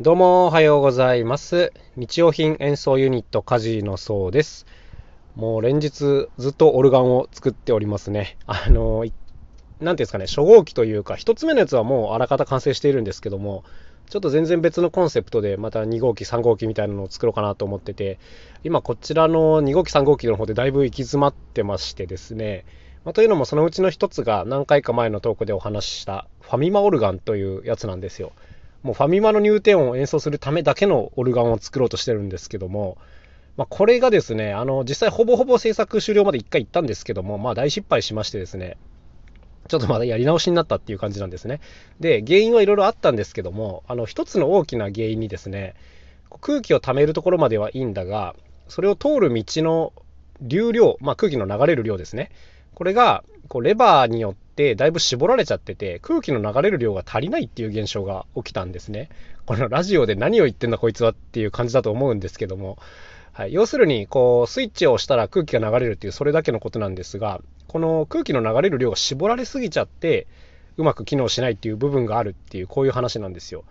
どうもおはようございます。日用品演奏ユニットカジのそうです。もう連日ずっとオルガンを作っておりますね。あの、いなんていうんですかね、初号機というか、一つ目のやつはもうあらかた完成しているんですけども、ちょっと全然別のコンセプトでまた2号機、3号機みたいなのを作ろうかなと思ってて、今こちらの2号機、3号機の方でだいぶ行き詰まってましてですね、まあ、というのもそのうちの一つが何回か前のトークでお話ししたファミマオルガンというやつなんですよ。もうファミマの入店音を演奏するためだけのオルガンを作ろうとしてるんですけども、まあ、これがですね、あの、実際ほぼほぼ制作終了まで1回行ったんですけども、まあ大失敗しましてですね、ちょっとまだやり直しになったっていう感じなんですね。で、原因はいろいろあったんですけども、あの、一つの大きな原因にですね、空気を溜めるところまではいいんだが、それを通る道の流量、まあ空気の流れる量ですね。これが、こう、レバーによってだいぶ絞られちゃってて、空気の流れる量が足りないっていう現象が起きたんですね。このラジオで何を言ってんだこいつはっていう感じだと思うんですけども、はい、要するに、こう、スイッチを押したら空気が流れるっていう、それだけのことなんですが、この空気の流れる量が絞られすぎちゃって、うまく機能しないっていう部分があるっていう、こういう話なんですよ。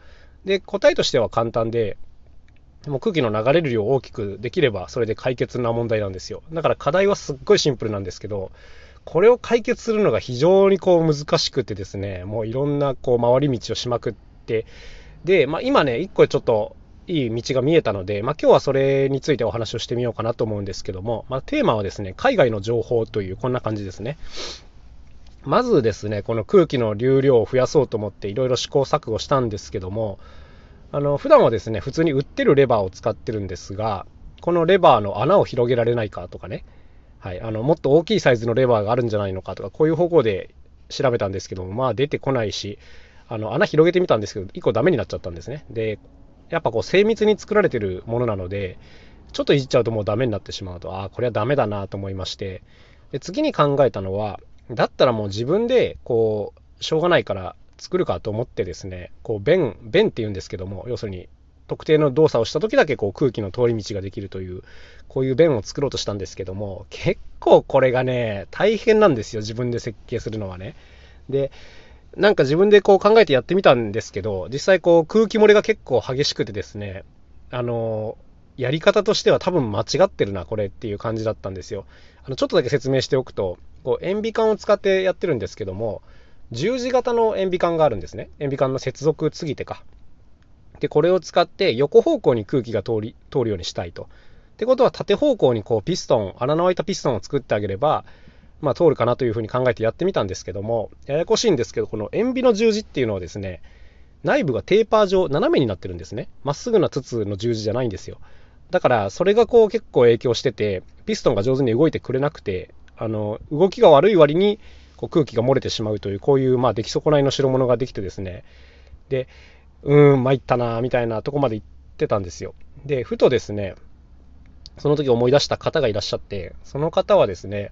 で、答えとしては簡単で、もう空気の流れる量を大きくできれば、それで解決な問題なんですよ。だから課題はすっごいシンプルなんですけど、これを解決するのが非常にこう難しくてですね、もういろんなこう回り道をしまくって、で、まあ、今ね、一個ちょっといい道が見えたので、まあ、今日はそれについてお話をしてみようかなと思うんですけども、まあ、テーマはですね、海外の情報というこんな感じですね。まずですね、この空気の流量を増やそうと思っていろいろ試行錯誤したんですけども、あの普段はですね、普通に売ってるレバーを使ってるんですが、このレバーの穴を広げられないかとかね、はい、あのもっと大きいサイズのレバーがあるんじゃないのかとか、こういう方向で調べたんですけども、まあ出てこないし、あの穴広げてみたんですけど、1個ダメになっちゃったんですね。で、やっぱこう精密に作られてるものなので、ちょっといじっちゃうともうダメになってしまうと、ああ、これはダメだなと思いまして、で次に考えたのは、だったらもう自分でこう、しょうがないから作るかと思ってですね、こう弁、弁って言うんですけども、要するに特定の動作をした時だけこう空気の通り道ができるという、こういう弁を作ろうとしたんですけども、結構これがね、大変なんですよ、自分で設計するのはね。で、なんか自分でこう考えてやってみたんですけど、実際こう空気漏れが結構激しくてですね、あの、やり方としては多分間違ってるな、これっていう感じだったんですよ。あの、ちょっとだけ説明しておくと、こう塩ビ管を使ってやってるんですけども、十字型の塩ビ管があるんですね。塩ビ管の接続継ぎ手か。で、これを使って横方向に空気が通り、通るようにしたいと。ってことは縦方向にこうピストン、穴の開いたピストンを作ってあげれば、まあ通るかなというふうに考えてやってみたんですけども、ややこしいんですけど、この塩ビの十字っていうのはですね、内部がテーパー状、斜めになってるんですね。まっすぐな筒の十字じゃないんですよ。だから、それがこう結構影響してて、ピストンが上手に動いてくれなくて、あの、動きが悪い割にこう空気が漏れてしまうという、こういう、まあ、出来損ないの代物ができてですね、で、うーん、参ったな、みたいなとこまで行ってたんですよ。で、ふとですね、その時思い出した方がいらっしゃって、その方はですね、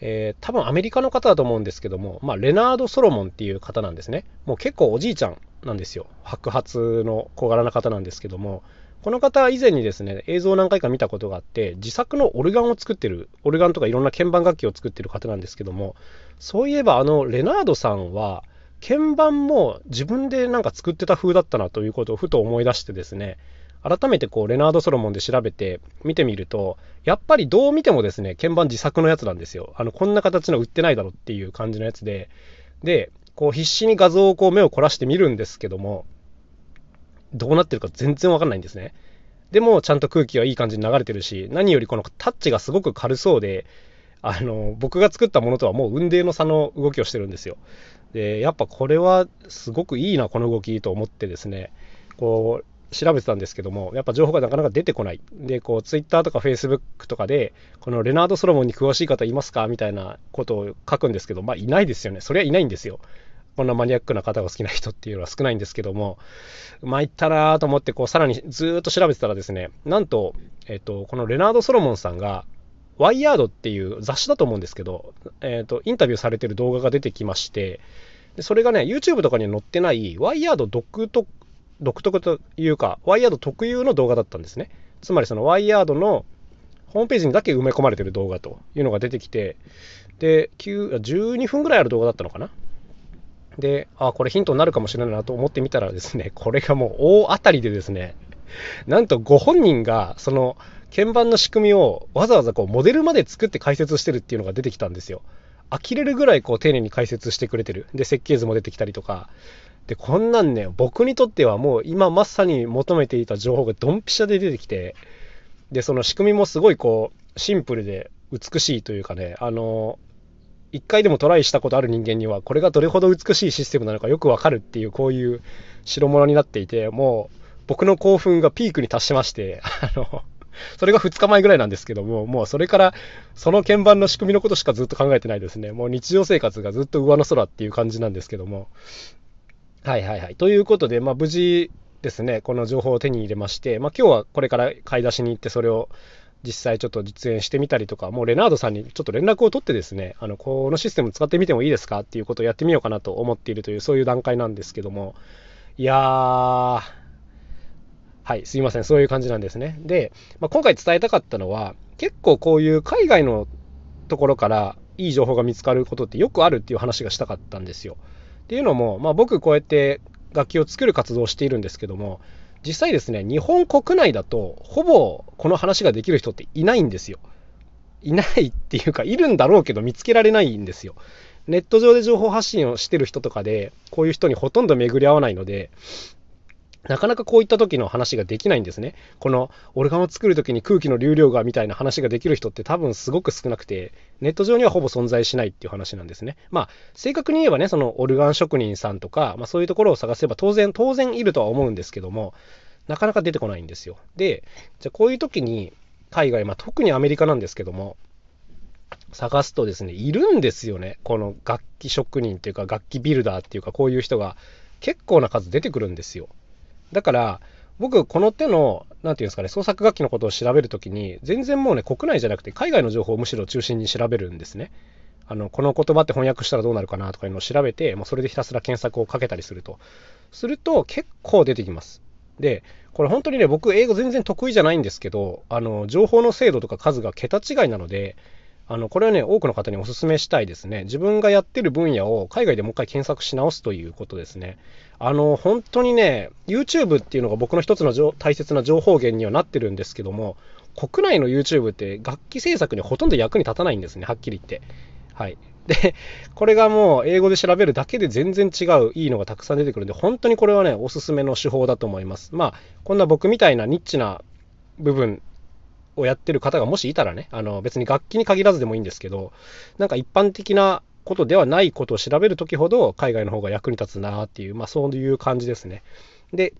えー、多分アメリカの方だと思うんですけども、まあ、レナード・ソロモンっていう方なんですね。もう結構おじいちゃんなんですよ。白髪の小柄な方なんですけども、この方以前にですね、映像を何回か見たことがあって、自作のオルガンを作ってる、オルガンとかいろんな鍵盤楽器を作ってる方なんですけども、そういえばあのレナードさんは、鍵盤も自分でなんか作ってた風だったなということをふと思い出してですね、改めてこうレナード・ソロモンで調べて見てみると、やっぱりどう見てもですね、鍵盤自作のやつなんですよ。あの、こんな形の売ってないだろっていう感じのやつで、で、こう必死に画像をこう目を凝らしてみるんですけども、どうなってるか全然わかんないんですね。でもちゃんと空気はいい感じに流れてるし、何よりこのタッチがすごく軽そうで、あの、僕が作ったものとはもう運命の差の動きをしてるんですよ。で、やっぱこれはすごくいいな、この動きと思ってですね、こう、調べてたんですけども、やっぱ情報がなかなか出てこない。で、こう、ツイッターとかフェイスブックとかで、このレナード・ソロモンに詳しい方いますかみたいなことを書くんですけど、まあ、いないですよね。それはいないんですよ。こんなマニアックな方が好きな人っていうのは少ないんですけども、ま、いったなと思って、こう、さらにずっと調べてたらですね、なんと、えっと、このレナード・ソロモンさんが、ワイヤードっていう雑誌だと思うんですけど、えっと、インタビューされてる動画が出てきまして、でそれがね、YouTube とかには載ってない、ワイヤード独特、独特というか、ワイヤード特有の動画だったんですね。つまりそのワイヤードのホームページにだけ埋め込まれてる動画というのが出てきて、で、9 12分ぐらいある動画だったのかなで、あ、これヒントになるかもしれないなと思ってみたらですね、これがもう大当たりでですね、なんとご本人がその鍵盤の仕組みをわざわざこうモデルまで作って解説してるっていうのが出てきたんですよ。呆れるぐらいこう丁寧に解説してくれてる。で、設計図も出てきたりとか。で、こんなんね、僕にとってはもう今まさに求めていた情報がドンピシャで出てきて、で、その仕組みもすごいこう、シンプルで美しいというかね、あの、一回でもトライしたことある人間には、これがどれほど美しいシステムなのかよくわかるっていう、こういう代物になっていて、もう、僕の興奮がピークに達しまして、あの、それが2日前ぐらいなんですけども、もうそれからその鍵盤の仕組みのことしかずっと考えてないですね。もう日常生活がずっと上の空っていう感じなんですけども。はいはいはい。ということで、まあ無事ですね、この情報を手に入れまして、まあ今日はこれから買い出しに行ってそれを実際ちょっと実演してみたりとか、もうレナードさんにちょっと連絡を取ってですね、あの、このシステム使ってみてもいいですかっていうことをやってみようかなと思っているという、そういう段階なんですけども、いやー、はい、すいません、そういう感じなんですね。で、まあ、今回伝えたかったのは、結構こういう海外のところからいい情報が見つかることってよくあるっていう話がしたかったんですよ。っていうのも、まあ、僕こうやって楽器を作る活動をしているんですけども、実際ですね、日本国内だとほぼこの話ができる人っていないんですよ。いないっていうか、いるんだろうけど見つけられないんですよ。ネット上で情報発信をしてる人とかで、こういう人にほとんど巡り合わないので、なかなかこういった時の話ができないんですね。このオルガンを作る時に空気の流量がみたいな話ができる人って多分すごく少なくて、ネット上にはほぼ存在しないっていう話なんですね。まあ、正確に言えばね、そのオルガン職人さんとか、まあそういうところを探せば当然、当然いるとは思うんですけども、なかなか出てこないんですよ。で、じゃあこういう時に海外、まあ特にアメリカなんですけども、探すとですね、いるんですよね。この楽器職人っていうか楽器ビルダーっていうかこういう人が結構な数出てくるんですよ。だから、僕、この手の、なんていうんですかね、創作楽器のことを調べるときに、全然もうね、国内じゃなくて海外の情報をむしろ中心に調べるんですね。あの、この言葉って翻訳したらどうなるかなとかいうのを調べて、もうそれでひたすら検索をかけたりすると。すると、結構出てきます。で、これ本当にね、僕、英語全然得意じゃないんですけど、あの、情報の精度とか数が桁違いなので、あの、これはね、多くの方にお勧めしたいですね。自分がやってる分野を海外でもう一回検索し直すということですね。あの、本当にね、YouTube っていうのが僕の一つの大切な情報源にはなってるんですけども、国内の YouTube って楽器制作にほとんど役に立たないんですね、はっきり言って。はい。で、これがもう英語で調べるだけで全然違ういいのがたくさん出てくるんで、本当にこれはね、おすすめの手法だと思います。まあ、こんな僕みたいなニッチな部分をやってる方がもしいたらね、あの別に楽器に限らずでもいいんですけど、なんか一般的なことではないことを調べるときほど海外の方が役に立つなっていう、まあそういう感じですね。で、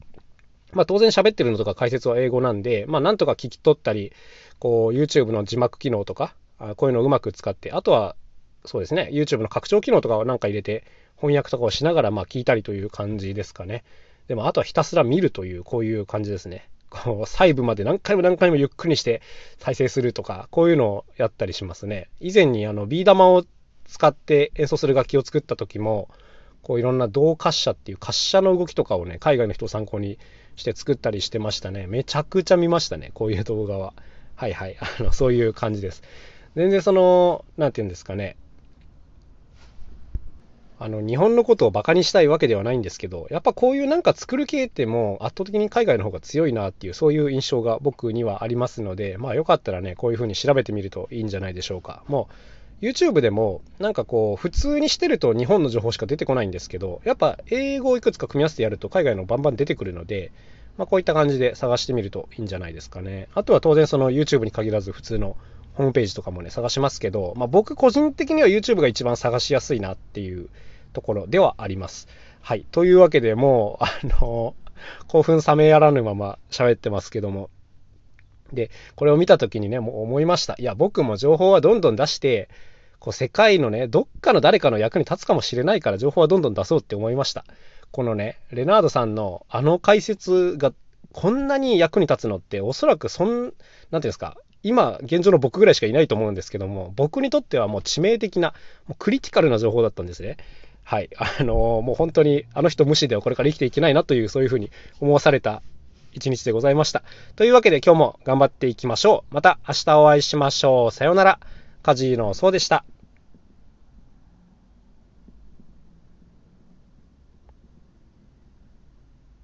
まあ当然喋ってるのとか解説は英語なんで、まあなんとか聞き取ったり、こう YouTube の字幕機能とか、こういうのをうまく使って、あとはそうですね、YouTube の拡張機能とかをなんか入れて翻訳とかをしながらま聞いたりという感じですかね。でもあとはひたすら見るという、こういう感じですね。こう細部まで何回も何回もゆっくりして再生するとか、こういうのをやったりしますね。以前にあのビー玉を使って演奏する楽器を作った時も、こういろんな動滑車っていう滑車の動きとかをね、海外の人を参考にして作ったりしてましたね。めちゃくちゃ見ましたね、こういう動画は。はいはい。あの、そういう感じです。全然その、なんて言うんですかね。あの日本のことをバカにしたいわけではないんですけど、やっぱこういうなんか作る系ってもう圧倒的に海外の方が強いなっていう、そういう印象が僕にはありますので、まあよかったらね、こういう風に調べてみるといいんじゃないでしょうか。もう YouTube でもなんかこう普通にしてると日本の情報しか出てこないんですけど、やっぱ英語をいくつか組み合わせてやると海外のバンバン出てくるので、まあこういった感じで探してみるといいんじゃないですかね。あとは当然その YouTube に限らず普通のホームページとかもね、探しますけど、まあ僕個人的には YouTube が一番探しやすいなっていうところではあります。はい。というわけでもう、あの、興奮冷めやらぬまま喋ってますけども。で、これを見た時にね、もう思いました。いや、僕も情報はどんどん出して、こう世界のね、どっかの誰かの役に立つかもしれないから情報はどんどん出そうって思いました。このね、レナードさんのあの解説がこんなに役に立つのっておそらくそん、なんていうんですか、今、現状の僕ぐらいしかいないと思うんですけども、僕にとってはもう致命的な、もうクリティカルな情報だったんですね。はい。あのー、もう本当にあの人無視ではこれから生きていけないなという、そういうふうに思わされた一日でございました。というわけで今日も頑張っていきましょう。また明日お会いしましょう。さようなら。カジーノそうでした。